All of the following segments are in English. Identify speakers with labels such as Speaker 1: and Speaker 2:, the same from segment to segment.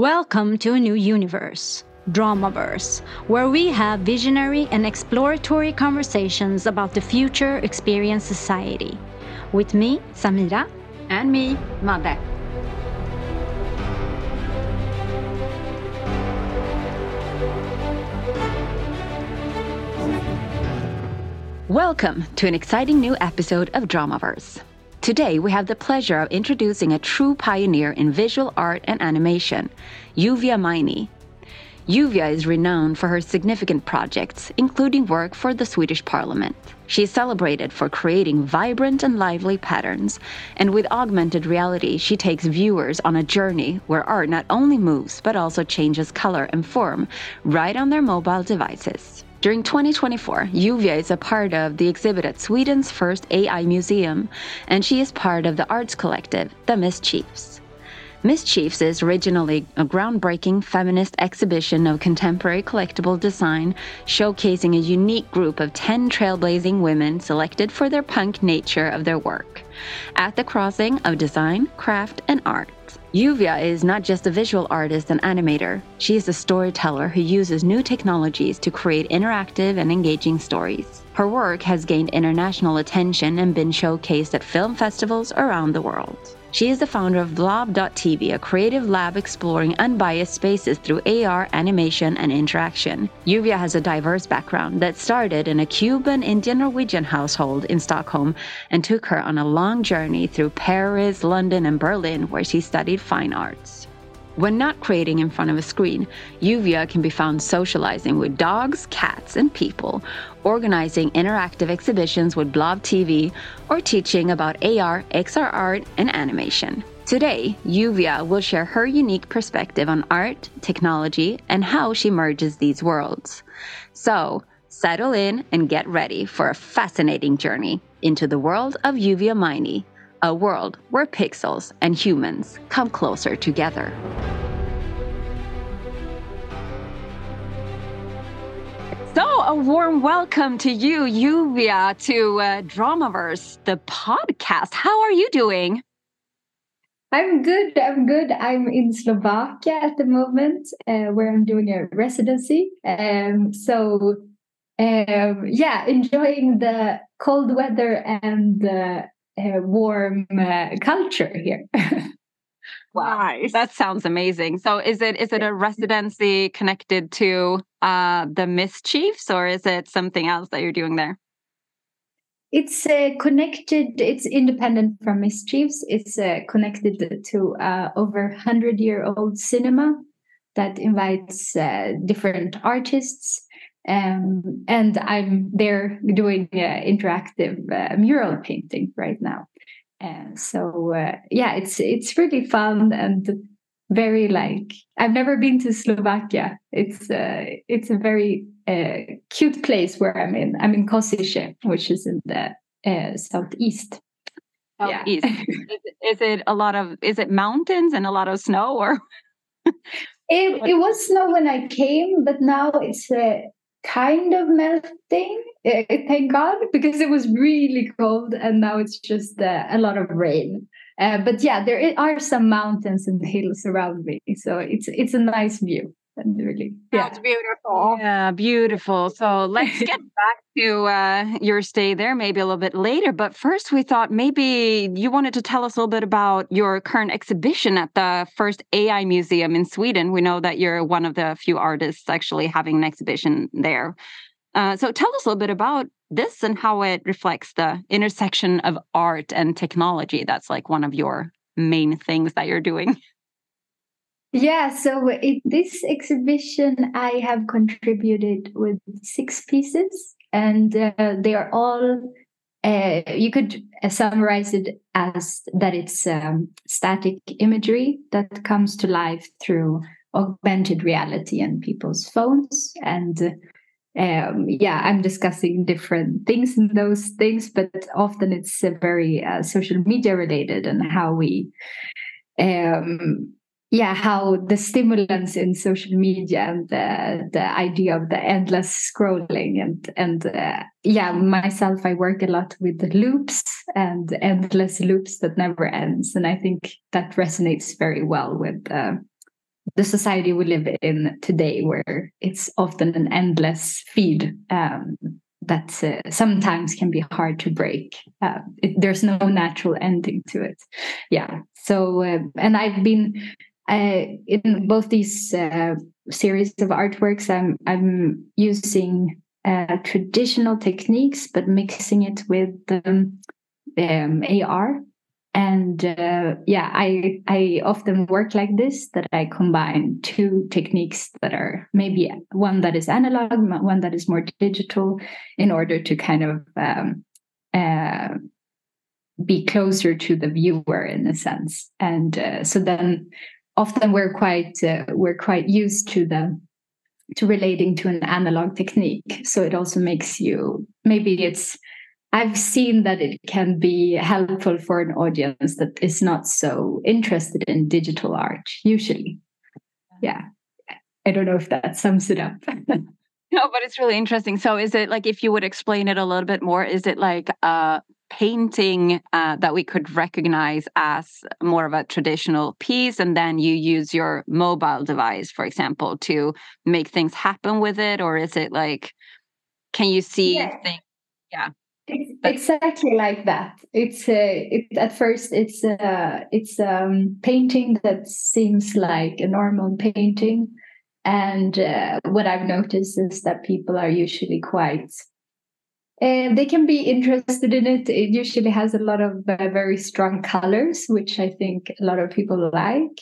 Speaker 1: Welcome to a new universe, Dramaverse, where we have visionary and exploratory conversations about the future experience society. With me, Samira.
Speaker 2: And me, Madde. Welcome to an exciting new episode of Dramaverse. Today, we have the pleasure of introducing a true pioneer in visual art and animation, Yuvia Maini. Yuvia is renowned for her significant projects, including work for the Swedish Parliament. She is celebrated for creating vibrant and lively patterns, and with augmented reality, she takes viewers on a journey where art not only moves but also changes color and form right on their mobile devices. During 2024, Yuvia is a part of the exhibit at Sweden's first AI museum, and she is part of the arts collective, The Mischiefs. Mischiefs is originally a groundbreaking feminist exhibition of contemporary collectible design, showcasing a unique group of 10 trailblazing women selected for their punk nature of their work. At the crossing of design, craft, and art. Yuvia is not just a visual artist and animator, she is a storyteller who uses new technologies to create interactive and engaging stories. Her work has gained international attention and been showcased at film festivals around the world. She is the founder of Blobb.tv, a creative lab exploring unbiased spaces through AR, animation, and interaction. Yuvia has a diverse background that started in a Cuban Indian Norwegian household in Stockholm and took her on a long journey through Paris, London, and Berlin, where she studied fine arts. When not creating in front of a screen, Yuvia can be found socializing with dogs, cats, and people, organizing interactive exhibitions with Blobb TV, or teaching about AR, XR art, and animation. Today, Yuvia will share her unique perspective on art, technology, and how she merges these worlds. So, settle in and get ready for a fascinating journey into the world of Yuvia Maini a world where pixels and humans come closer together. So, a warm welcome to you, Yuvia, to uh, Dramaverse, the podcast. How are you doing?
Speaker 3: I'm good. I'm good. I'm in Slovakia at the moment, uh, where I'm doing a residency. Um, so, um, yeah, enjoying the cold weather and uh, uh, warm uh, culture here.
Speaker 2: wow, nice. that sounds amazing. So, is it is it a residency connected to uh, the Mischiefs, or is it something else that you're doing there?
Speaker 3: It's uh, connected. It's independent from Mischiefs. It's uh, connected to uh, over hundred year old cinema that invites uh, different artists um, and I'm there doing uh, interactive uh, mural painting right now. And so uh, yeah, it's it's really fun and very like I've never been to Slovakia. It's uh, it's a very uh, cute place where I'm in. I'm in Košice, which is in the uh, southeast.
Speaker 2: Southeast. Yeah. is, is it a lot of is it mountains and a lot of snow or?
Speaker 3: It, it was snow when I came, but now it's uh, kind of melting uh, thank god because it was really cold and now it's just uh, a lot of rain. Uh, but yeah there are some mountains and hills around me so it's it's a nice view and really
Speaker 2: yeah. It's beautiful. Yeah beautiful. So let's get back to uh, your stay there maybe a little bit later but first we thought maybe you wanted to tell us a little bit about your current exhibition at the first ai museum in sweden. We know that you're one of the few artists actually having an exhibition there. Uh, so tell us a little bit about this and how it reflects the intersection of art and technology. That's like one of your main things that you're doing
Speaker 3: yeah, so in this exhibition, I have contributed with six pieces, and uh, they are all. Uh, you could uh, summarize it as that it's um, static imagery that comes to life through augmented reality and people's phones. And um, yeah, I'm discussing different things in those things, but often it's very uh, social media related and how we um, yeah how the stimulants in social media and the the idea of the endless scrolling and and uh, yeah myself i work a lot with the loops and endless loops that never ends and i think that resonates very well with uh, the society we live in today, where it's often an endless feed um, that uh, sometimes can be hard to break. Uh, it, there's no natural ending to it. Yeah. So, uh, and I've been in both these uh, series of artworks. I'm I'm using uh, traditional techniques, but mixing it with um, um, AR and uh, yeah i i often work like this that i combine two techniques that are maybe one that is analog one that is more digital in order to kind of um, uh, be closer to the viewer in a sense and uh, so then often we're quite uh, we're quite used to the to relating to an analog technique so it also makes you maybe it's I've seen that it can be helpful for an audience that is not so interested in digital art, usually. Yeah. I don't know if that sums it up.
Speaker 2: no, but it's really interesting. So, is it like if you would explain it a little bit more, is it like a painting uh, that we could recognize as more of a traditional piece, and then you use your mobile device, for example, to make things happen with it? Or is it like, can you see yeah. things? Yeah
Speaker 3: exactly like that it's uh, it, at first it's uh, it's um painting that seems like a normal painting and uh, what i've noticed is that people are usually quite uh, they can be interested in it. It usually has a lot of uh, very strong colors which i think a lot of people like.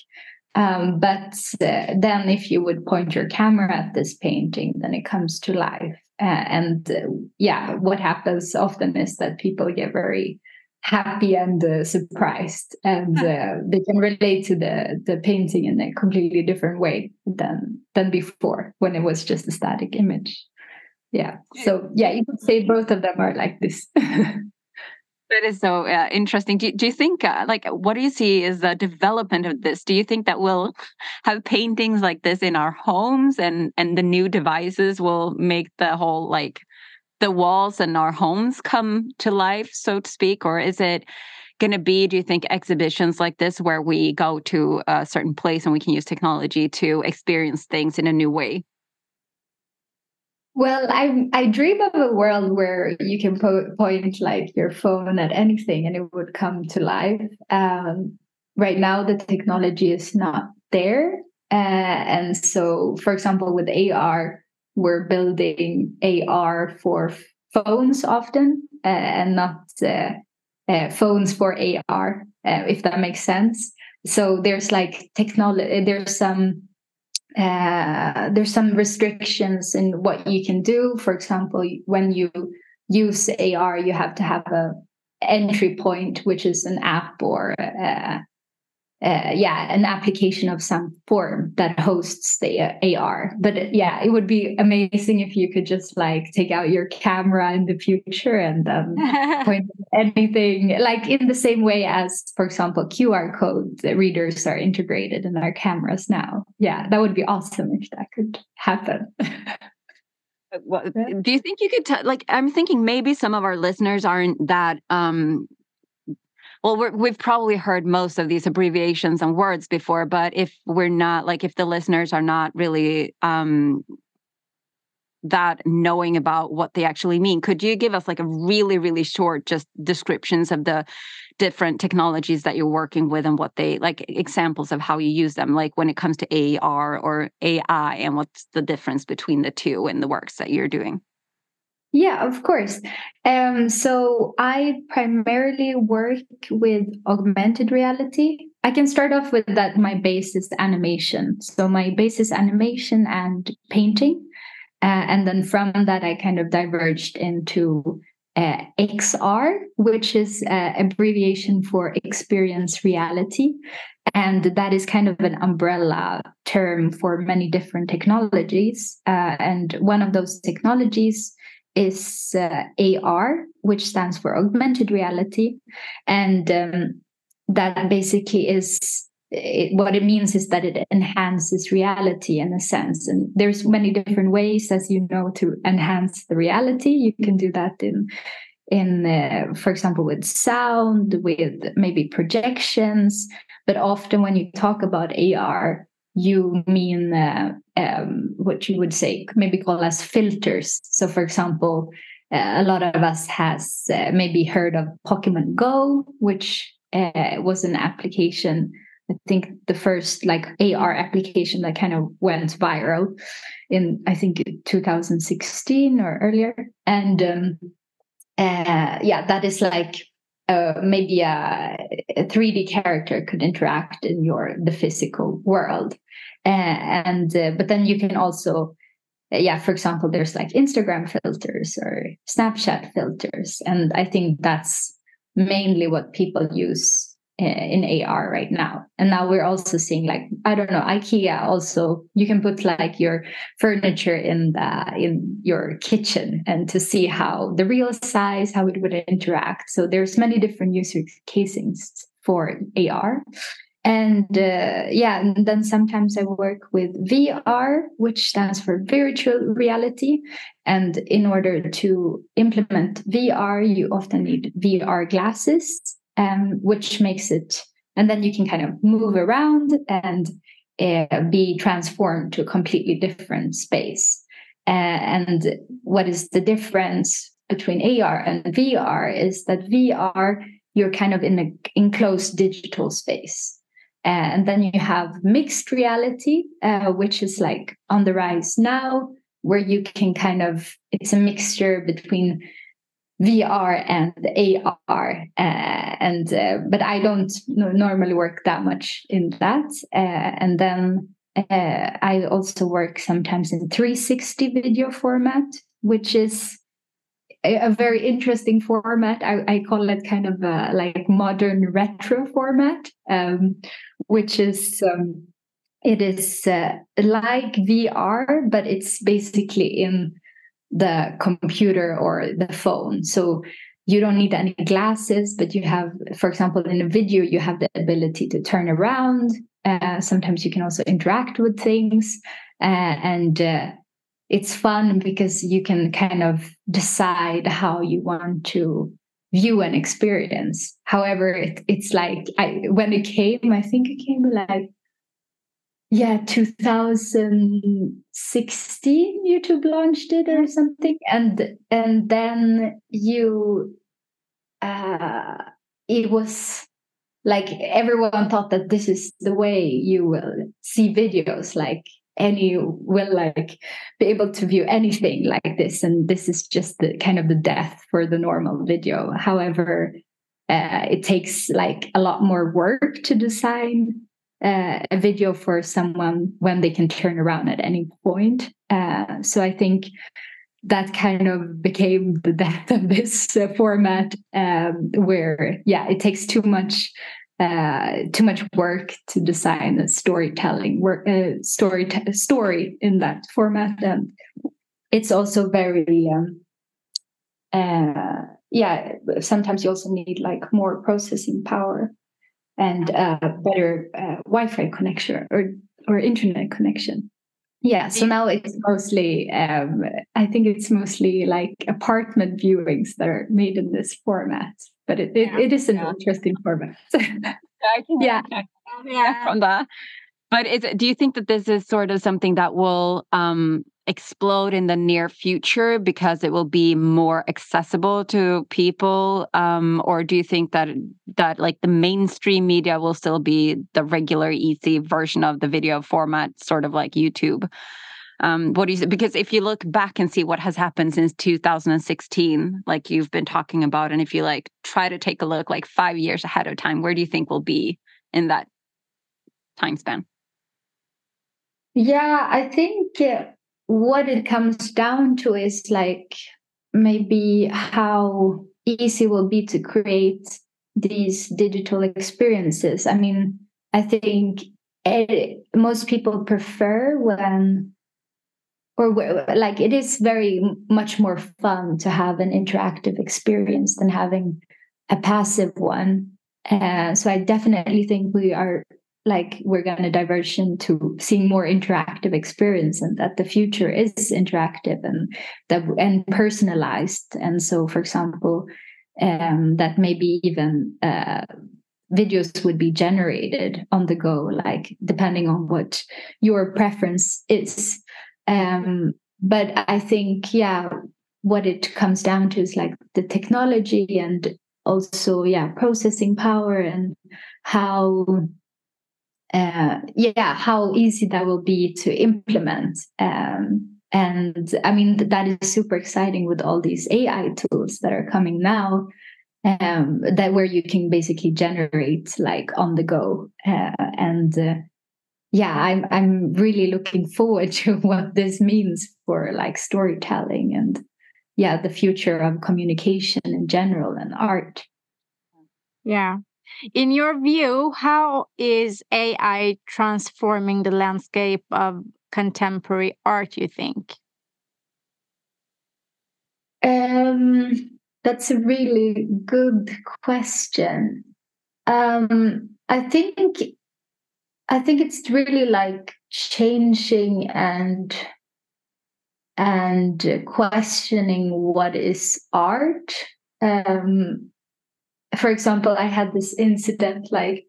Speaker 3: Um, but uh, then if you would point your camera at this painting then it comes to life. Uh, and uh, yeah, what happens often is that people get very happy and uh, surprised, and uh, they can relate to the the painting in a completely different way than than before when it was just a static image. Yeah. So yeah, you could say both of them are like this.
Speaker 2: That is so uh, interesting. Do, do you think, uh, like, what do you see is the development of this? Do you think that we'll have paintings like this in our homes, and and the new devices will make the whole like the walls in our homes come to life, so to speak, or is it? going to be do you think exhibitions like this where we go to a certain place and we can use technology to experience things in a new way
Speaker 3: well, I I dream of a world where you can po- point like your phone at anything and it would come to life. Um, right now, the technology is not there, uh, and so, for example, with AR, we're building AR for phones often, uh, and not uh, uh phones for AR, uh, if that makes sense. So there's like technology. There's some uh, there's some restrictions in what you can do. For example, when you use AR, you have to have a entry point, which is an app or uh, uh, yeah, an application of some form that hosts the uh, AR. But uh, yeah, it would be amazing if you could just like take out your camera in the future and um, point anything, like in the same way as, for example, QR code readers are integrated in our cameras now. Yeah, that would be awesome if that could happen.
Speaker 2: Uh, well, do you think you could t- like i'm thinking maybe some of our listeners aren't that um well we have probably heard most of these abbreviations and words before but if we're not like if the listeners are not really um that knowing about what they actually mean could you give us like a really really short just descriptions of the different technologies that you're working with and what they like examples of how you use them like when it comes to AR or AI and what's the difference between the two in the works that you're doing
Speaker 3: yeah, of course. Um, so I primarily work with augmented reality. I can start off with that my base is animation. So my base is animation and painting. Uh, and then from that, I kind of diverged into uh, XR, which is uh, abbreviation for experience reality. And that is kind of an umbrella term for many different technologies. Uh, and one of those technologies is uh, AR, which stands for augmented reality. And um, that basically is it, what it means is that it enhances reality in a sense. And there's many different ways, as you know, to enhance the reality. You can do that in in uh, for example with sound with maybe projections but often when you talk about ar you mean uh, um, what you would say maybe call as filters. So, for example, uh, a lot of us has uh, maybe heard of Pokemon Go, which uh, was an application. I think the first like AR application that kind of went viral in I think 2016 or earlier, and um, uh, yeah, that is like uh, maybe a, a, 3D character could interact in your the physical world, and uh, but then you can also, uh, yeah, for example, there's like Instagram filters or Snapchat filters, and I think that's mainly what people use in AR right now. And now we're also seeing like I don't know IKEA also you can put like your furniture in the in your kitchen and to see how the real size how it would interact. So there's many different user casings for AR. And uh, yeah, and then sometimes I work with VR, which stands for virtual reality. And in order to implement VR, you often need VR glasses um, which makes it, and then you can kind of move around and uh, be transformed to a completely different space. Uh, and what is the difference between AR and VR is that VR, you're kind of in an enclosed digital space. Uh, and then you have mixed reality, uh, which is like on the rise now, where you can kind of, it's a mixture between VR and AR, uh, and uh, but I don't normally work that much in that. Uh, and then uh, I also work sometimes in 360 video format, which is a, very interesting format. I, I, call it kind of a, like modern retro format, um, which is. Um, it is uh, like VR, but it's basically in the computer or the phone. So you don't need any glasses, but you have, for example, in a video, you have the ability to turn around. Uh, sometimes you can also interact with things. Uh, and uh, it's fun because you can kind of decide how you want to view and experience. However, it, it's like I, when it came, I think it came like yeah 2016 youtube launched it or something and and then you uh it was like everyone thought that this is the way you will see videos like and you will like be able to view anything like this and this is just the kind of the death for the normal video however uh, it takes like a lot more work to design uh, a video for someone when they can turn around at any point. Uh, so I think that kind of became the death of this format, um, where yeah, it takes too much. Uh, too much work to design a storytelling work, uh, story t- story in that format, and it's also very um, uh, yeah. Sometimes you also need like more processing power and a better uh, Wi-Fi connection or or internet connection. Yeah, so now it's mostly, um, I think it's mostly like apartment viewings that are made in this format, but it, it, yeah. it is an yeah. interesting format.
Speaker 2: yeah. yeah, from that. But is it, do you think that this is sort of something that will um, explode in the near future because it will be more accessible to people um, or do you think that that like the mainstream media will still be the regular easy version of the video format sort of like youtube um, what do you because if you look back and see what has happened since 2016 like you've been talking about and if you like try to take a look like five years ahead of time where do you think we'll be in that time span
Speaker 3: yeah i think uh, what it comes down to is like maybe how easy will be to create these digital experiences. I mean, I think it, most people prefer when or like it is very much more fun to have an interactive experience than having a passive one. Uh, so I definitely think we are like we're going to diverge into seeing more interactive experience and that the future is interactive and that and personalized and so for example um, that maybe even uh, videos would be generated on the go, like depending on what your preference is. Um, but I think, yeah, what it comes down to is like the technology and also, yeah, processing power and how, uh, yeah, how easy that will be to implement. Um, and I mean, that is super exciting with all these AI tools that are coming now um, that where you can basically generate like on the go uh, and uh, yeah I'm, I'm really looking forward to what this means for like storytelling and yeah the future of communication in general and art.
Speaker 1: Yeah. In your view how is ai transforming the landscape of contemporary art you think?
Speaker 3: Um that's a really good question. Um, I think I think it's really like changing and and questioning what is art. Um, for example, I had this incident like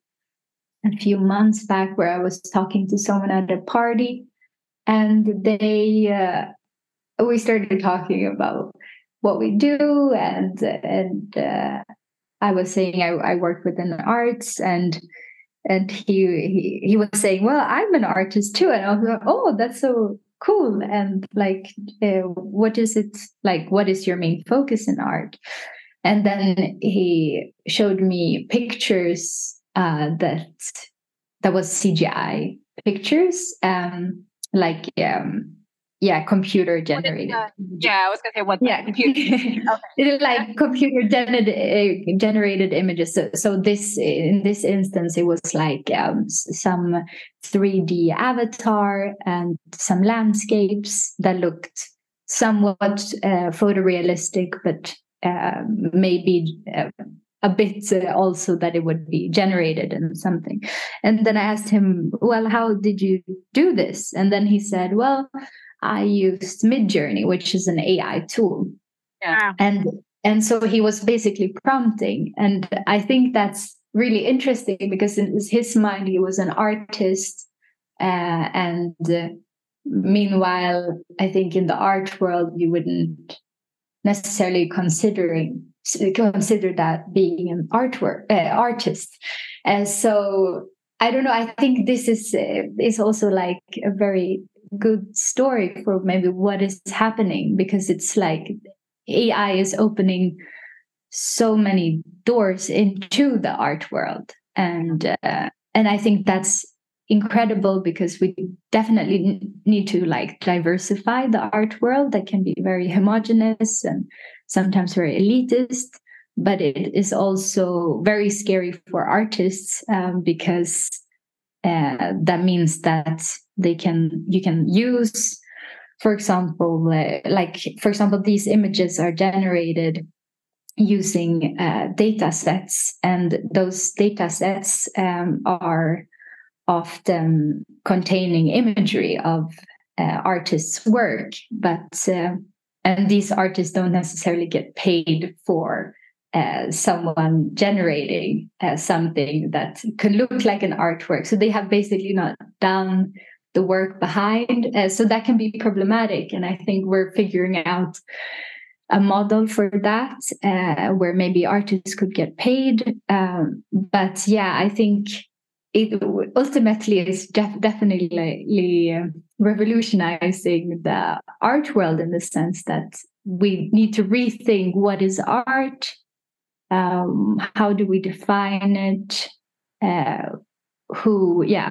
Speaker 3: a few months back where I was talking to someone at a party, and they uh, we started talking about what we do and and uh, I was saying I, I work within the arts and and he, he he was saying well I'm an artist too. And I was like oh that's so cool. And like uh, what is it like what is your main focus in art? And then he showed me pictures uh, that that was CGI pictures. Um like um yeah computer generated uh,
Speaker 2: yeah i was gonna say what
Speaker 3: yeah computer okay. like computer generated uh, generated images so, so this in this instance it was like um, some 3d avatar and some landscapes that looked somewhat uh, photorealistic but uh, maybe uh, a bit uh, also that it would be generated and something. And then I asked him, Well, how did you do this? And then he said, Well, I used Midjourney, which is an AI tool. Yeah. And and so he was basically prompting. And I think that's really interesting because in his mind, he was an artist. Uh, and uh, meanwhile, I think in the art world, you wouldn't necessarily considering consider that being an artwork uh, artist. And so I don't know. I think this is uh, is also like a very good story for maybe what is happening because it's like AI is opening so many doors into the art world. And uh, and I think that's incredible because we definitely need to like diversify the art world that can be very homogenous and sometimes very elitist. But it is also very scary for artists um, because uh, that means that they can you can use for example uh, like for example these images are generated using uh, data sets and those data sets um, are often containing imagery of uh, artists work but uh, and these artists don't necessarily get paid for uh, someone generating uh, something that could look like an artwork. So they have basically not done the work behind. Uh, so that can be problematic. And I think we're figuring out a model for that uh, where maybe artists could get paid. Um, but yeah, I think it ultimately is def- definitely uh, revolutionizing the art world in the sense that we need to rethink what is art um, how do we define it uh, who yeah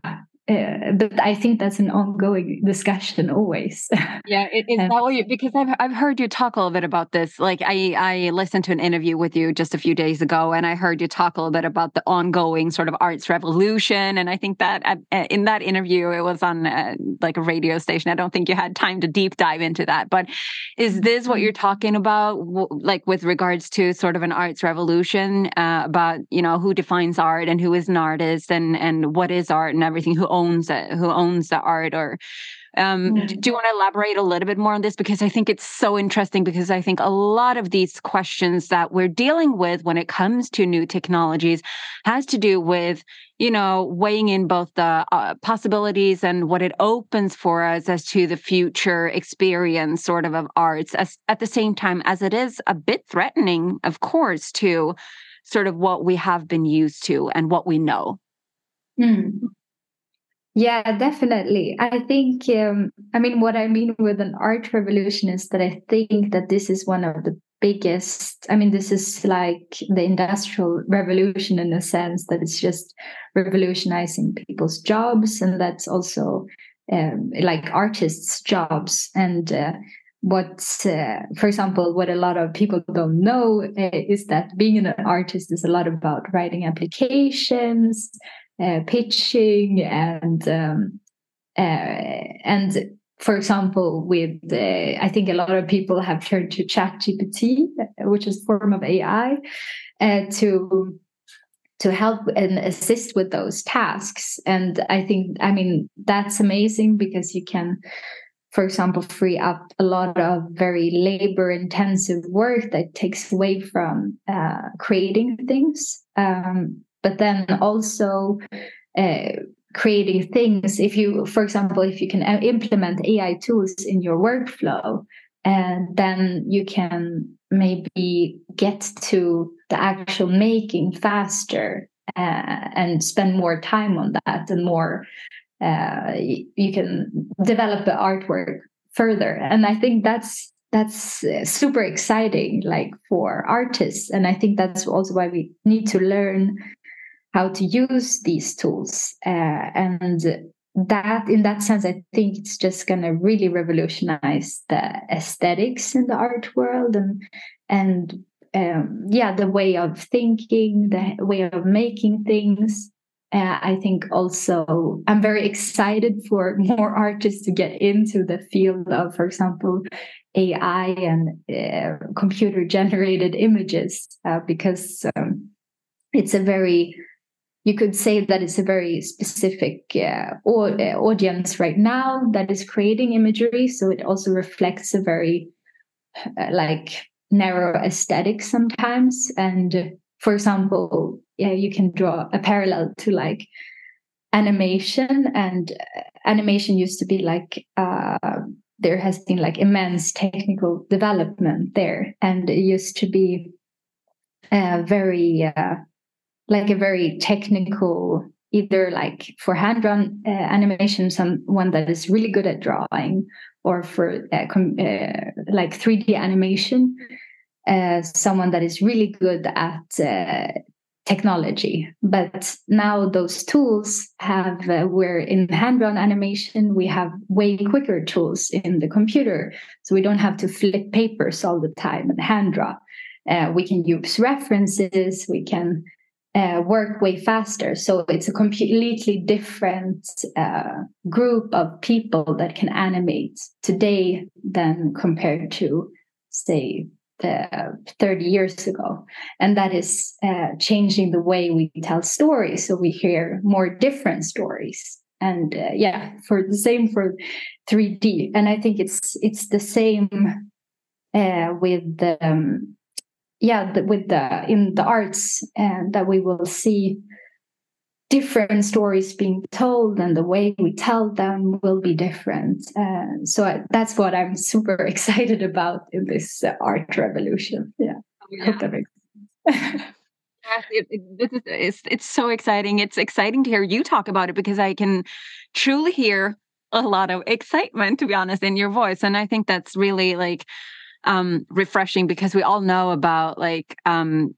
Speaker 3: uh, but I think that's an ongoing discussion always.
Speaker 2: Yeah, it, is that what you? Because I've I've heard you talk a little bit about this. Like I I listened to an interview with you just a few days ago, and I heard you talk a little bit about the ongoing sort of arts revolution. And I think that uh, in that interview, it was on uh, like a radio station. I don't think you had time to deep dive into that. But is this what you're talking about, like with regards to sort of an arts revolution uh, about you know who defines art and who is an artist and and what is art and everything who owns it, who owns the art, or Um, mm-hmm. Do you want to elaborate a little bit more on this? Because I think it's so interesting, because I think a lot of these questions that we're dealing with when it comes to new technologies has to do with, you know, weighing in both the uh, possibilities and what it opens for us as to the future experience sort of of arts, as, at the same time as it is a bit threatening, of course, to sort of what we have been used to and what we know.
Speaker 3: Mm. Yeah, definitely. I think, um, I mean, what I mean with an art revolution is that I think that this is one of the biggest, I mean, this is like the industrial revolution in a sense that it's just revolutionizing people's jobs. And that's also um, like artists' jobs. And uh, what, uh, for example, what a lot of people don't know uh, is that being an artist is a lot about writing applications uh, pitching and um, uh, and for example, with uh, I think a lot of people have turned to ChatGPT, which is form of AI, uh, to to help and assist with those tasks. And I think, I mean, that's amazing because you can, for example, free up a lot of very labor intensive work that takes away from uh, creating things. Um, but then also uh, creating things. If you for example if you can uh, implement ai tools in your workflow and then you can maybe get to the actual making faster uh, and spend more time on that and more uh, you can develop the artwork further. And i think that's that's uh, super exciting like for artists. And i think that's also why we need to learn how to use these tools. Uh, and that in that sense i think it's just going to really revolutionize the aesthetics in the art world and and um, yeah the way of thinking the way of making things. Uh, i think also i'm very excited for more artists to get into the field of for example ai and uh, computer generated images uh, because um, it's a very you could say that it's a very specific uh, uh, audience right now that is creating imagery. So it also reflects a very uh, like narrow aesthetic sometimes. And for example, yeah, you can draw a parallel to like animation and uh, animation used to be like uh, there has been like immense technical development there and it used to be uh, very like a very technical either like for hand drawn uh, animation someone that is really good at drawing or for uh, com- uh, like 3d animation uh, someone that is really good at uh, technology. But now those tools have uh, where in hand drawn animation we have way quicker tools in the computer so we don't have to flip papers all the time and hand draw we can use references we can uh, work way faster. So it's a completely different uh, group of people that can animate today than compared to, say, the 30 years ago. And that is uh, changing the way we tell stories. So we hear more different stories. And uh, yeah, for the same for 3D. And I think it's it's the same uh, with the um, yeah the, with the in the arts and that we will see different stories being told and the way we tell them will be different. Uh, so I, that's what i'm super excited about in this uh, art revolution. Yeah, yeah. hope that makes sense
Speaker 2: it, it, this is it's, it's so exciting. It's exciting to hear you talk about it because i can truly hear a lot of excitement to be honest in your voice. And i think that's really like um, refreshing because we all know about like um,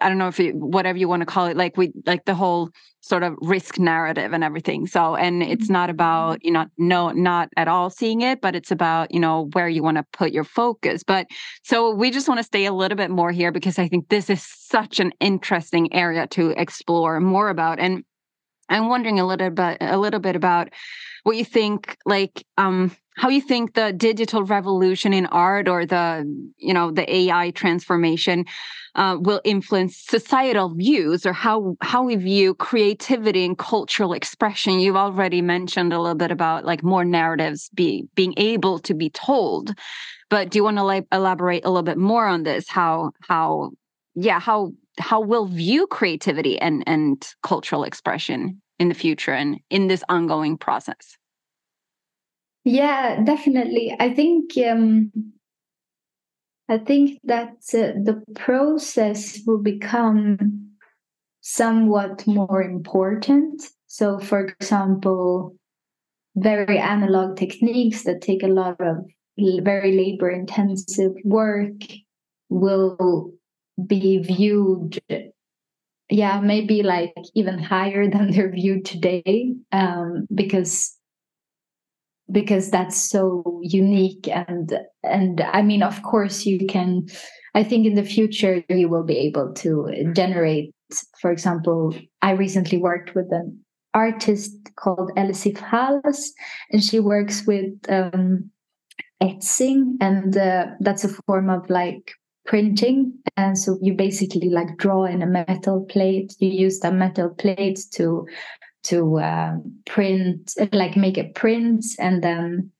Speaker 2: I don't know if you, whatever you want to call it, like we like the whole sort of risk narrative and everything. So, and it's not about you know no not at all seeing it, but it's about you know where you want to put your focus. But so we just want to stay a little bit more here because I think this is such an interesting area to explore more about and I'm wondering a little bit a little bit about what you think like um how you think the digital revolution in art or the you know the AI transformation uh, will influence societal views or how how we view creativity and cultural expression. You've already mentioned a little bit about like more narratives be, being able to be told, but do you want to elaborate a little bit more on this? How how yeah how how we'll view creativity and and cultural expression in the future and in this ongoing process.
Speaker 3: Yeah, definitely. I think um, I think that uh, the process will become somewhat more important. So, for example, very analog techniques that take a lot of very labor intensive work will be viewed yeah maybe like even higher than they're viewed today um, because because that's so unique and and i mean of course you can i think in the future you will be able to generate for example i recently worked with an artist called Elisif Hals and she works with um, etching and uh, that's a form of like printing. And so you basically like draw in a metal plate. You use that metal plate to to um, print like make a print and then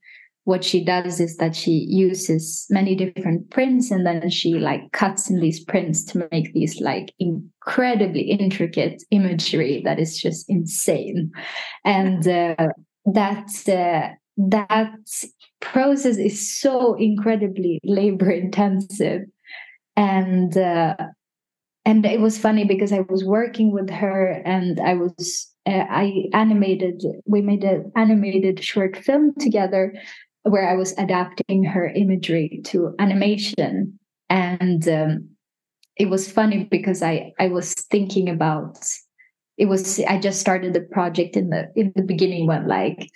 Speaker 3: what she does is that she uses many different prints and then she like cuts in these prints to make these like incredibly intricate imagery that is just insane. And uh, that uh, that process is so incredibly labor intensive. And uh, and it was funny because I was working with her and I was uh, I animated we made an animated short film together where I was adapting her imagery to animation. And um, it was funny because I I was thinking about it was I just started the project in the in the beginning when like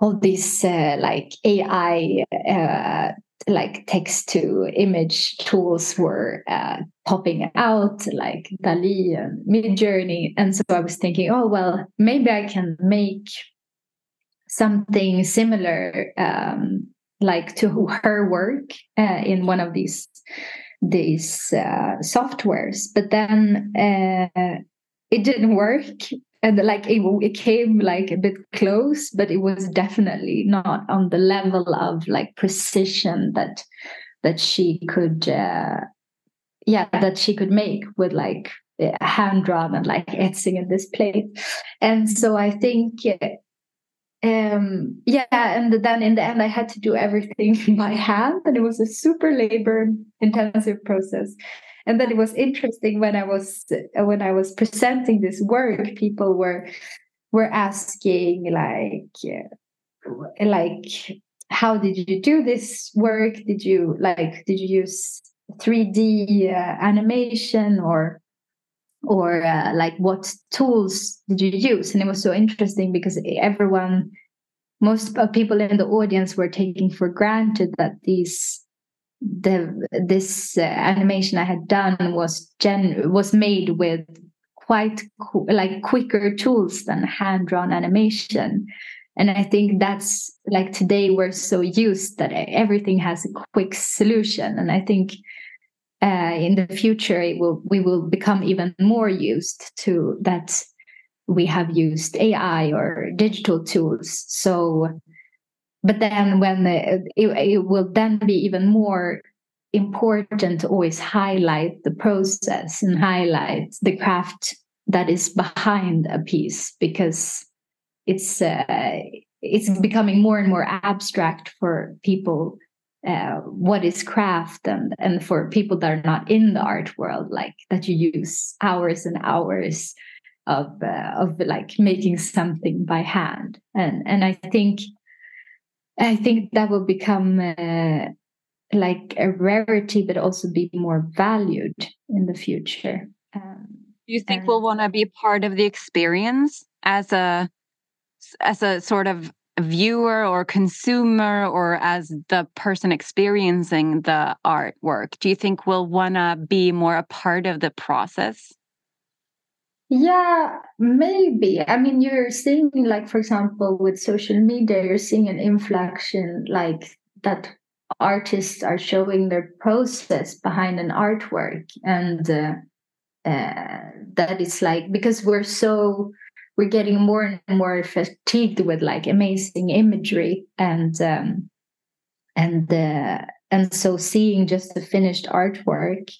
Speaker 3: all these uh, like AI uh, like text to image tools were uh, popping out like DALL-E and Midjourney. And so I was thinking, oh, well, maybe I can make something similar um, like to her work uh, in one of these these uh, softwares. But then uh, it didn't work and like it, it came like a bit close but it was definitely not on the level of like precision that that she could uh, yeah that she could make with like hand drawn and like etching in this plate. And so i think um yeah and then in the end i had to do everything by hand and it was a super labor intensive process and then it was interesting when i was when i was presenting this work people were were asking like uh, like how did you do this work? Did you like did you use 3d uh, animation or or uh, like what tools did you use? And it was so interesting because everyone most people in the audience were taking for granted that these the this uh, animation I had done was gen was made with quite like quicker tools than hand drawn animation. And I think that's like today we're so used that everything has a quick solution. And I think uh, in the future it will we will become even more used to that we have used AI or digital tools. So but then when it, it will then be even more important to always highlight the process and highlight the craft that is behind a piece because it's uh, it's becoming more and more abstract for people uh, what is craft and and for people that are not in the art world like that you use hours and hours of uh, of like making something by hand. And and i think I think that will become uh, like a rarity, but also be more valued in the future. Um,
Speaker 2: Do you think and, we'll want to be part of the experience as a as a sort of viewer or consumer or as the person experiencing the artwork? Do you think we'll want to be more a part of the process?
Speaker 3: Yeah, maybe. I mean, you're seeing, like, for example, with social media, you're seeing an inflection, like that artists are showing their process behind an artwork. And uh, uh, that is like, because we're so, we're getting more and more fatigued with like amazing imagery and, um, and, uh, and so seeing just the finished artwork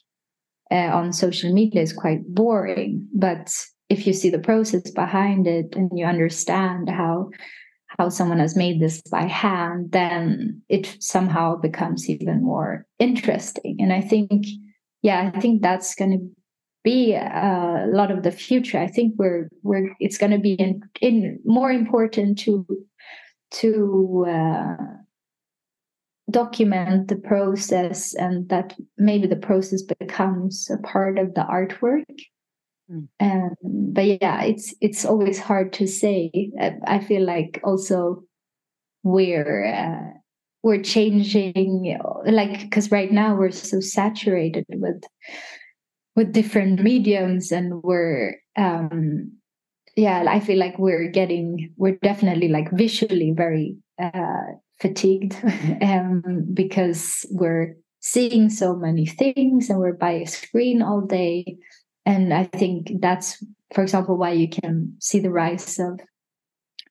Speaker 3: uh, on social media is quite boring. But if you see the process behind it and you understand how how someone has made this by hand, then it somehow becomes even more interesting. And I think, yeah, I think that's going to be a lot of the future. I think we're we're it's going to be in, in more important to to uh, document the process and that maybe the process becomes a part of the artwork mm. um, but yeah it's it's always hard to say i feel like also we're uh, we're changing like because right now we're so saturated with with different mediums and we're um yeah i feel like we're getting we're definitely like visually very uh fatigued um, because we're seeing so many things and we're by a screen all day. And I think that's, for example, why you can see the rise of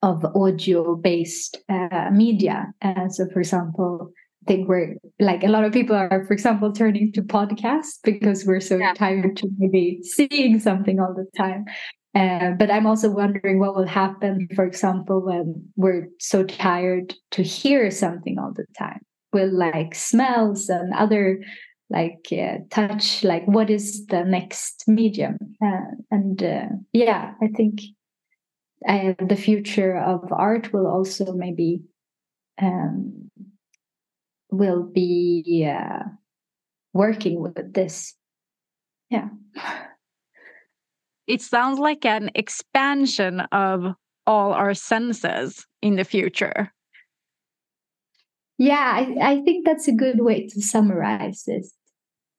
Speaker 3: of audio based uh, media. Uh, so, for example, I think we're like a lot of people are, for example, turning to podcasts because we're so yeah. tired to maybe seeing something all the time. Uh, but I'm also wondering what will happen, for example, when we're so tired to hear something all the time. Will like smells and other like uh, touch, like what is the next medium? Uh, and uh, yeah, I think uh, the future of art will also maybe um, will be uh, working with this. Yeah
Speaker 1: it sounds like an expansion of all our senses in the future.
Speaker 3: Yeah, I, I think that's a good way to summarize this.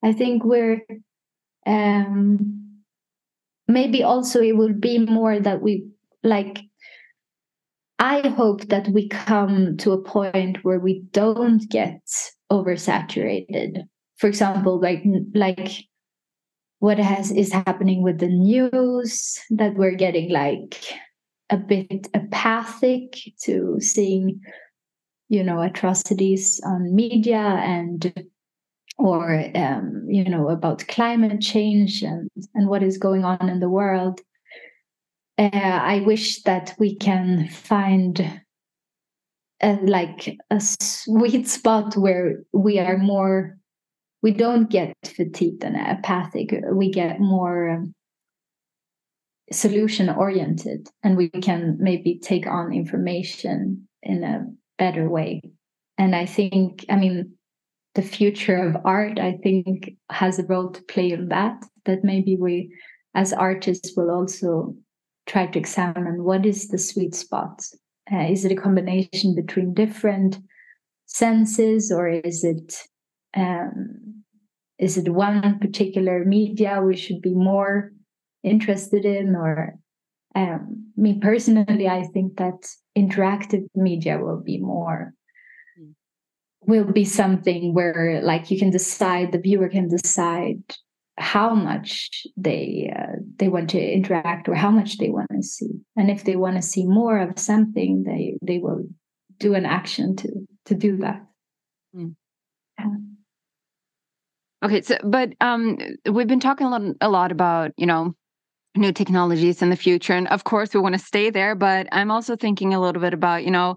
Speaker 3: I think we're um, maybe also it will be more that we like I hope that we come to a point where we don't get oversaturated. For example, like like what has is happening with the news that we're getting like a bit apathic to seeing you know atrocities on media and or um, you know about climate change and and what is going on in the world. Uh, i wish that we can find a, like a sweet spot where we are more we don't get fatigued and apathic. We get more um, solution oriented and we can maybe take on information in a better way. And I think, I mean, the future of art, I think, has a role to play in that. That maybe we, as artists, will also try to examine what is the sweet spot. Uh, is it a combination between different senses, or is it um, is it one particular media we should be more interested in or um, me personally i think that interactive media will be more mm. will be something where like you can decide the viewer can decide how much they uh, they want to interact or how much they want to see and if they want to see more of something they they will do an action to to do that mm.
Speaker 2: Okay, so but um, we've been talking a lot, a lot about you know new technologies in the future, and of course we want to stay there. But I'm also thinking a little bit about you know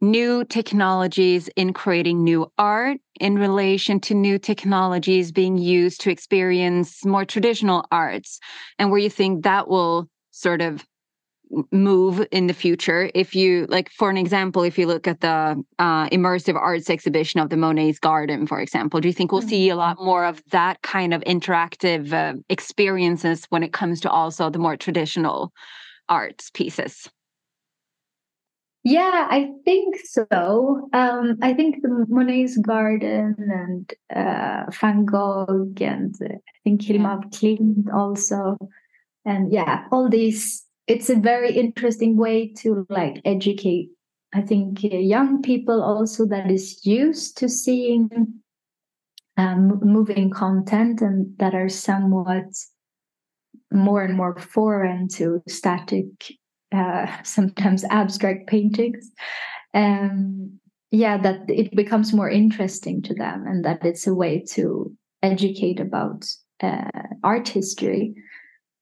Speaker 2: new technologies in creating new art in relation to new technologies being used to experience more traditional arts, and where you think that will sort of move in the future. If you like for an example if you look at the uh, immersive arts exhibition of the monet's garden for example do you think we'll see a lot mm-hmm. more of that kind of interactive uh, experiences when it comes to also the more traditional arts pieces?
Speaker 3: Yeah i think so. Um, i think the monet's garden and uh, van gogh and uh, i think hilma af klint also. And yeah all these it's a very interesting way to like educate i think young people also that is used to seeing um, moving content and that are somewhat more and more foreign to static uh, sometimes abstract paintings. Um, yeah that it becomes more interesting to them and that it's a way to educate about uh, art history.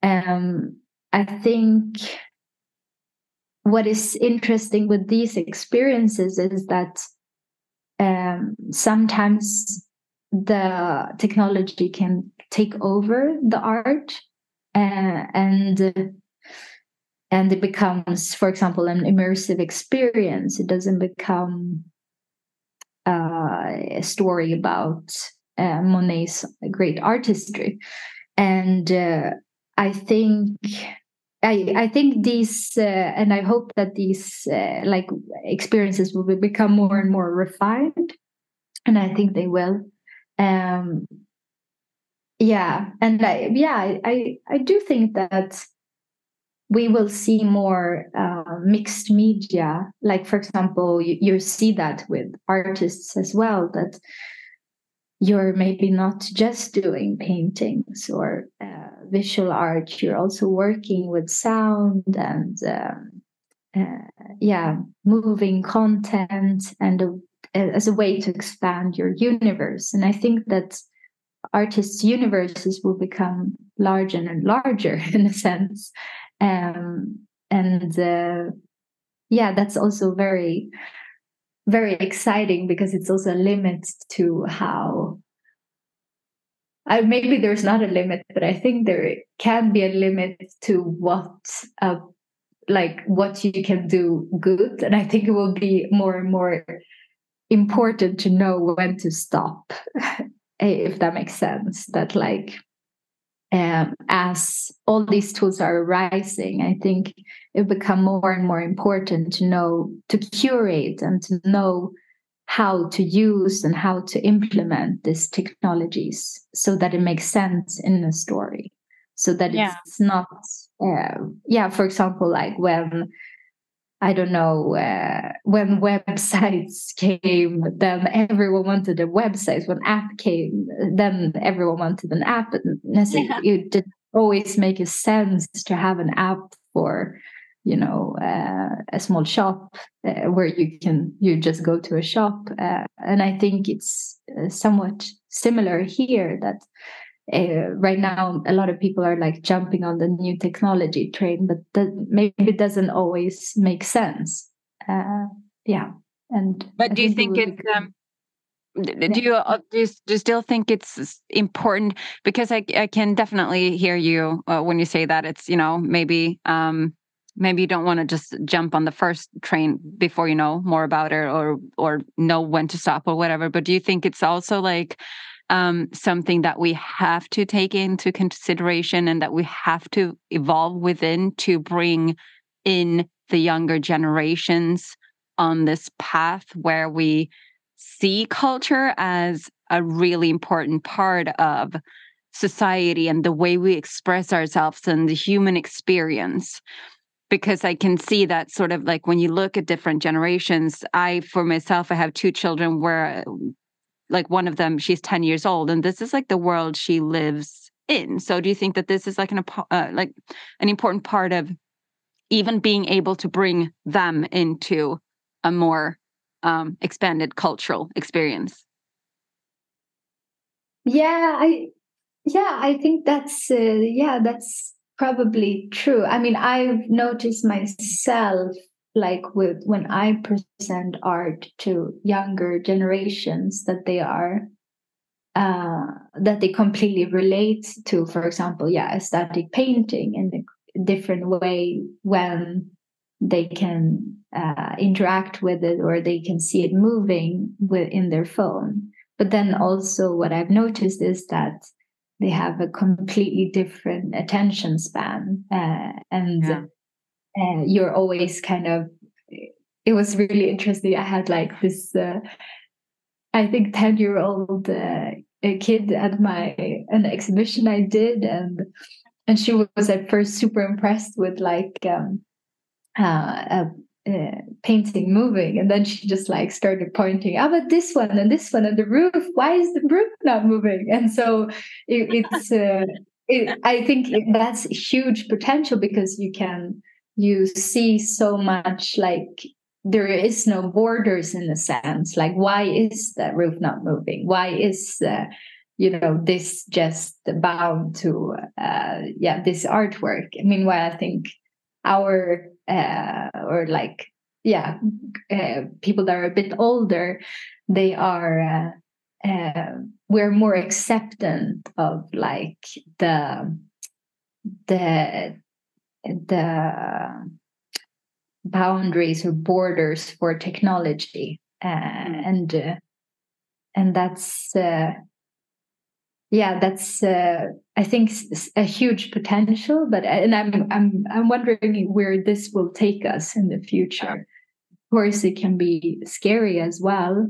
Speaker 3: Um, i think what is interesting with these experiences is that um, sometimes the technology can take over the art uh, and and it becomes for example an immersive experience. It doesn't become uh, a story about uh, monet's great artistry. And uh, i think I, I think these uh, and I hope that these uh, like experiences will become more and more refined, and I think they will. Um, yeah, and I, yeah, I I do think that we will see more uh, mixed media. Like for example, you, you see that with artists as well that you're maybe not just doing paintings or uh, visual art you're also working with sound and um, uh, yeah moving content and a, as a way to expand your universe. And i think that artists universes will become larger and larger in a sense. Um, and uh, yeah that's also very very exciting because it's also a limit to how maybe there's not a limit, but I think there can be a limit to what uh, like what you can do good, and I think it will be more and more important to know when to stop, if that makes sense. That like um, as all these tools are arising, I think it become more and more important to know to curate and to know how to use and how to implement these technologies so that it makes sense in the story so that yeah. it's not uh, yeah for example like when I don't know, uh, when websites came, then everyone wanted a website. When app came, then everyone wanted an app. And yeah. it didn't always make a sense to have an app for, you know, uh, a small shop uh, where you can you just go to a shop. Uh, and I think it's uh, somewhat similar here that uh, right now a lot of people are like jumping on the new technology train but that maybe doesn't always make sense. Uh, yeah. And
Speaker 2: but do you think, think it's um, do you, do you do you still think it's important? Because i i can definitely hear you uh, when you say that it's you know maybe um maybe you don't want to just jump on the first train before you know more about it or or know when to stop or whatever but do you think it's also like um, something that we have to take into consideration and that we have to evolve within to bring in the younger generations on this path where we see culture as a really important part of society and the way we express ourselves and the human experience because i can see that sort of like when you look at different generations i for myself i have two children where like one of them she's 10 years old and this is like the world she lives in. So do you think that this is like an uh, like an important part of even being able to bring them into a more um, expanded cultural experience?
Speaker 3: Yeah i yeah i think that's uh, yeah that's probably true i mean i've noticed myself like with when I present art to younger generations that they are uh, that they completely relate to, for example, yeah, aesthetic painting in a different way when they can uh, interact with it or they can see it moving within their phone. But then also, what I've noticed is that they have a completely different attention span, uh, and yeah. uh, you're always kind of it was really interesting. I had like this uh, i think 10 year old uh, kid at my an exhibition i did and and she was at first super impressed with like um, uh, a, a painting moving, and then she just like started pointing, "Ah, but this one and this one and the roof. Why is the roof not moving?" And so it, it's. Uh, it, I think that's huge potential because you can you see so much like there is no borders in a sense like why is the roof not moving why is uh, you know this just bound to uh, yeah this artwork meanwhile i think our uh, or like yeah uh, people that are a bit older they are uh, uh, we're more acceptant of like the the the boundaries or borders for technology uh, mm. and uh, and that's uh, yeah that's uh, i think a huge potential but uh, and i'm i'm i'm wondering where this will take us in the future. Of course it can be scary as well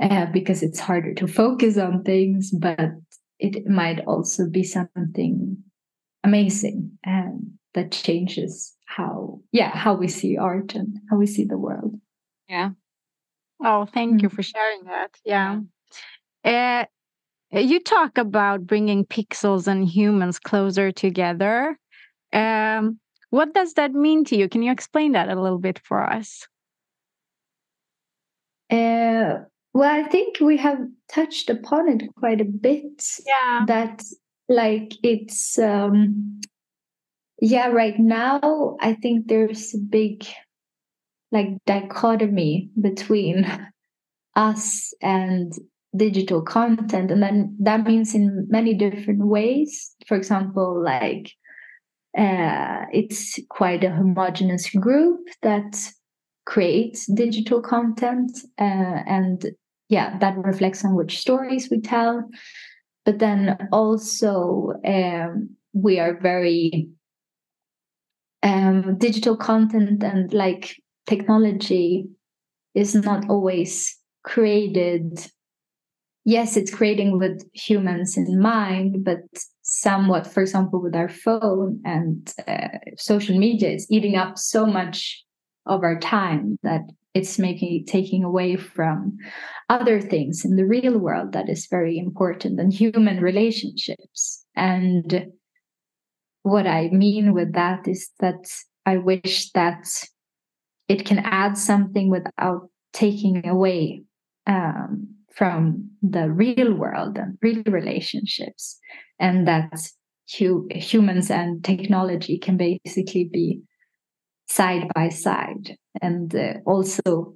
Speaker 3: uh, because it's harder to focus on things, but it might also be something amazing and that changes how yeah how we see art and how we see the world.
Speaker 4: Yeah. Oh thank mm-hmm. you for sharing that. Yeah. Uh, you talk about bringing pixels and humans closer together um, what does that mean to you can you explain that a little bit for us
Speaker 3: uh, well, I think we have touched upon it quite a bit.
Speaker 4: Yeah.
Speaker 3: That like it's um yeah, right now I think there's a big like dichotomy between us and digital content and then that means in many different ways for example like uh, it's quite a homogenous group that creates digital content uh, and yeah, that reflects on which stories we tell. But then also, um, we are very um, digital content and like technology is not always created. Yes, it's creating with humans in mind, but somewhat, for example, with our phone and uh, social media, is eating up so much of our time that it's making taking away from other things in the real world that is very important and human relationships. And what i mean with that is that i wish that it can add something without taking away um, from the real world and real relationships and that hu- humans and technology can basically be side by side and uh, also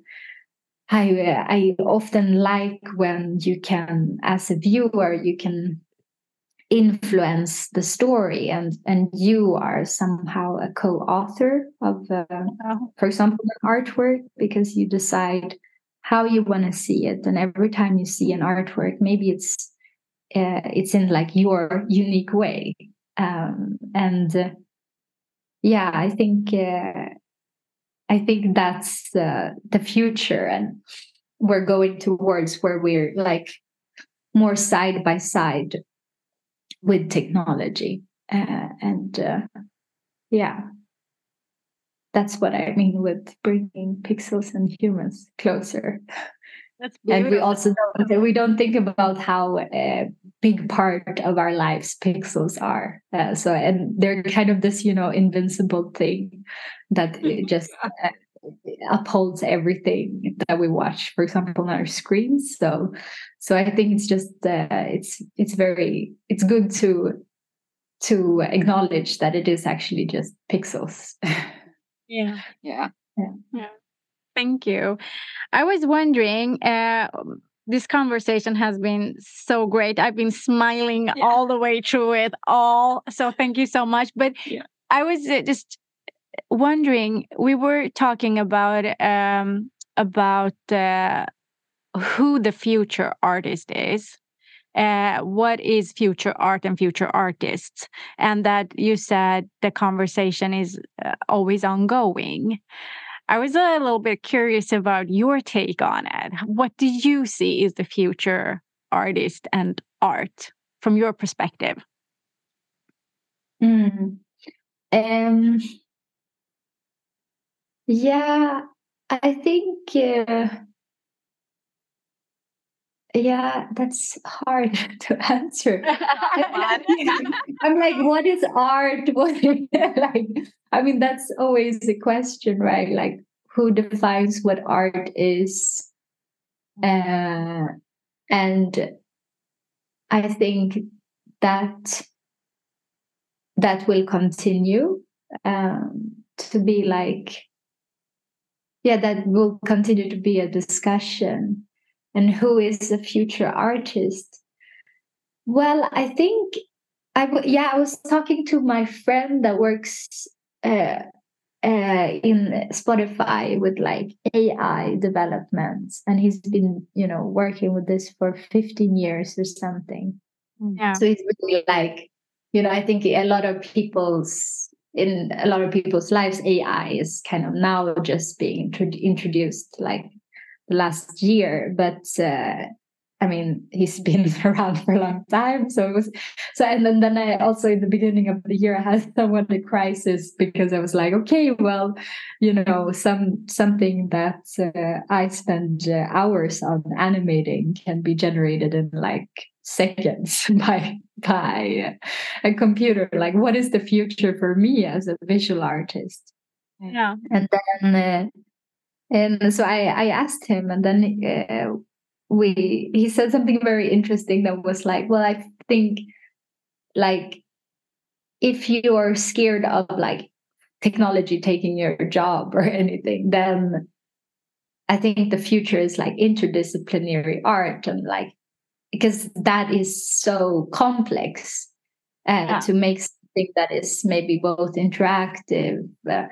Speaker 3: I, uh, I often like when you can as a viewer you can influence the story and and you are somehow a co-author of uh, oh. for example an artwork because you decide how you want to see it. And every time you see an artwork maybe it's uh, it's in like your unique way. Um, and uh, yeah i think uh, I think that's the the future, and we're going towards where we're like more side by side with technology, uh, and uh, yeah, that's what I mean with bringing pixels and humans closer.
Speaker 4: That's beautiful.
Speaker 3: and we also don't we don't think about how a big part of our lives pixels are. Uh, so and they're kind of this you know invincible thing that just uh, upholds everything that we watch. For example, on our screens. So so I think it's just uh, it's it's very it's good to to acknowledge that it is actually just pixels.
Speaker 4: yeah.
Speaker 3: Yeah.
Speaker 4: Yeah. yeah. Thank you. I was wondering, uh, this conversation has been so great. I've been smiling yeah. all the way through it all. So thank you so much. But yeah. I was uh, just wondering, we were talking about um, about uh, who the future artist is. Uh, what is future art and future artists and that you said the conversation is uh, always ongoing I was a little bit curious about your take on it. What do you see is the future artist and art from your perspective?
Speaker 3: Mm. Um, yeah, I think, uh, yeah, that's hard to answer. I'm like, what is art? What like? I mean, that's always the question, right? Like, who defines what art is? Uh, and I think that that will continue um, to be like yeah that will continue to be a discussion and who is the future artist? Well i think i w- yeah i was talking to my friend that works uh, uh, in spotify with like ai developments and he's been you know working with this for 15 years or something.
Speaker 4: Yeah.
Speaker 3: So he's really like you know i think a lot of people's in a lot of people's lives ai is kind of now just being introduced like the last year but uh, i mean he's been around for a long time. So it was so and then, then i also in the beginning of the year I had somewhat a crisis because i was like okay well you know some something that uh, i spend uh, hours on animating can be generated in like seconds by by a computer. Like what is the future for me as a visual artist?
Speaker 4: Yeah.
Speaker 3: And then uh, and so i i asked him and then uh, we he said something very interesting that was like well i think like if you are scared of like technology taking your job or anything then i think the future is like interdisciplinary art and like because that is so complex uh, yeah. to make something that is maybe both interactive uh,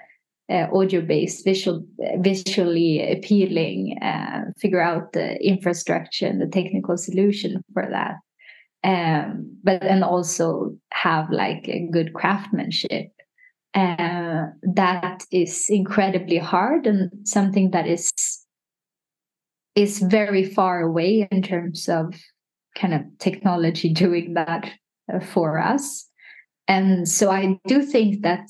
Speaker 3: uh, audio based visual visually appealing uh, figure out the infrastructure and the technical solution for that um, but then also have like a good craftsmanship uh, that is incredibly hard and something that is is very far away in terms of kind of technology doing that uh, for us. And so I do think that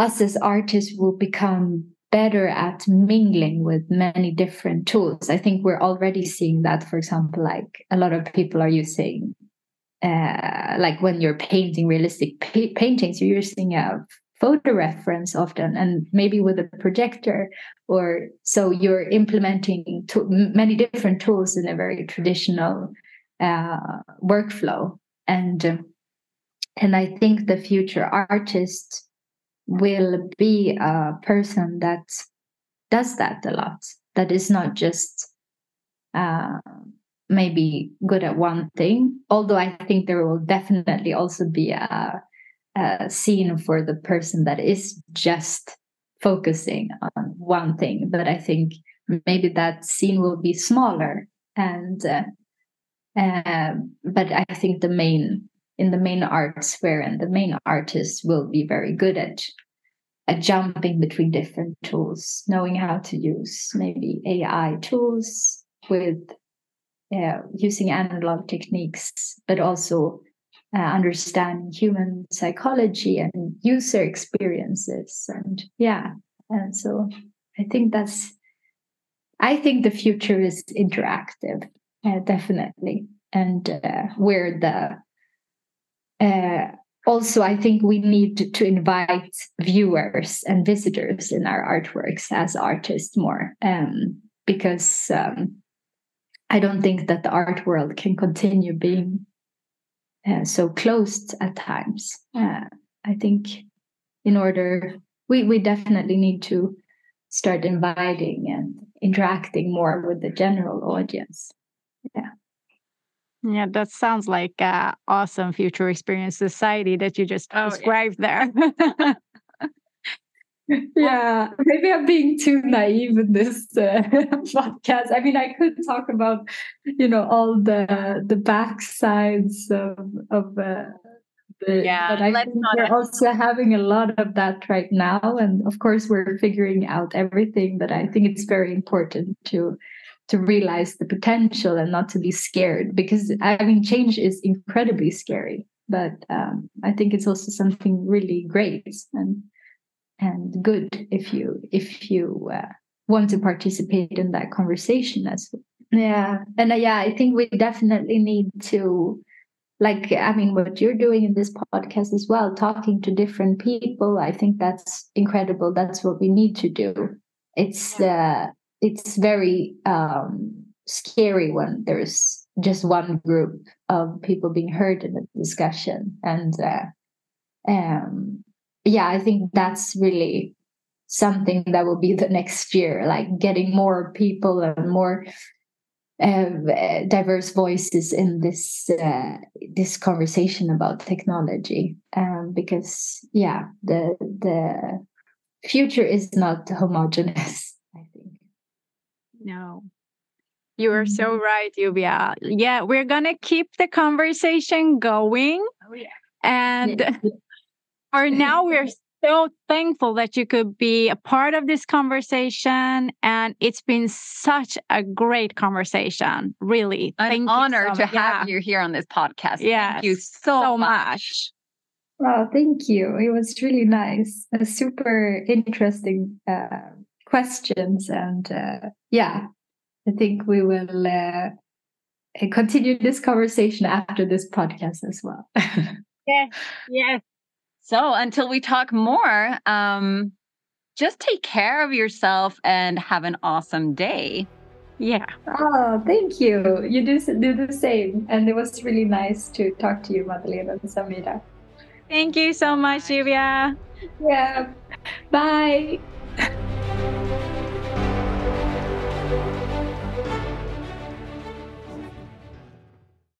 Speaker 3: us as artists will become better at mingling with many different tools. I think we're already seeing that, for example, like a lot of people are using, uh, like when you're painting realistic pa- paintings, you're using a photo reference often and maybe with a projector or so you're implementing to- many different tools in a very traditional uh, workflow and and i think the future artist will be a person that does that a lot. That is not just uh, maybe good at one thing although i think there will definitely also be a uh, scene for the person that is just focusing on one thing. But i think maybe that scene will be smaller and uh, uh, but i think the main in the main art sphere and the main artists will be very good at at jumping between different tools knowing how to use maybe ai tools with uh, using analog techniques but also uh, understanding human psychology and user experiences and yeah and so i think that's i think the future is interactive uh, definitely and uh, where the uh, also i think we need to, to, invite viewers and visitors in our artworks as artists more um, because um, i don't think that the art world can continue being uh, so closed at times. Uh, I think in order, we, we definitely need to start inviting and interacting more with the general audience. Yeah.
Speaker 4: Yeah, that sounds like an awesome future experience society that you just oh, described yeah. there.
Speaker 3: yeah maybe i'm being too naive in this uh, podcast i mean i could talk about you know all the the backsides of of uh, the,
Speaker 4: yeah
Speaker 3: but i think we're also having a lot of that right now and of course we're figuring out everything but i think it's very important to to realize the potential and not to be scared because i mean change is incredibly scary. But um, I think it's also something really great and and good if you if you uh, want to participate in that conversation as well. Yeah, and uh, yeah, I think we definitely need to like i mean what you're doing in this podcast as well talking to different people i think that's incredible. That's what we need to do. It's uh it's very um scary when there's just one group of people being heard in the discussion. And uh, um yeah i think that's really something that will be the next year like getting more people and more uh, diverse voices in this uh, this conversation about technology. Um, because yeah the the future is not think
Speaker 4: no you are so mm-hmm. right Yuvia. yeah we're gonna keep the conversation going oh, yeah. and yeah. for now we're so thankful that you could be a part of this conversation. And it's been such a great conversation, really.
Speaker 2: An Thank honor so to have yeah. you here on this podcast.
Speaker 4: Yeah.
Speaker 2: Thank you so, so much. much.
Speaker 3: Well, thank you. It was really nice. A super interesting uh, questions. And uh, yeah, I think we will uh, continue this conversation after this podcast as well.
Speaker 4: yes, yes.
Speaker 2: So until we talk more, um, just take care of yourself and have an awesome day.
Speaker 4: Yeah.
Speaker 3: Oh, thank you. You do do the same, and it was really nice to talk to you, Madeleine and Samira.
Speaker 4: Thank you so much, Yuvia.
Speaker 3: Yeah. Bye.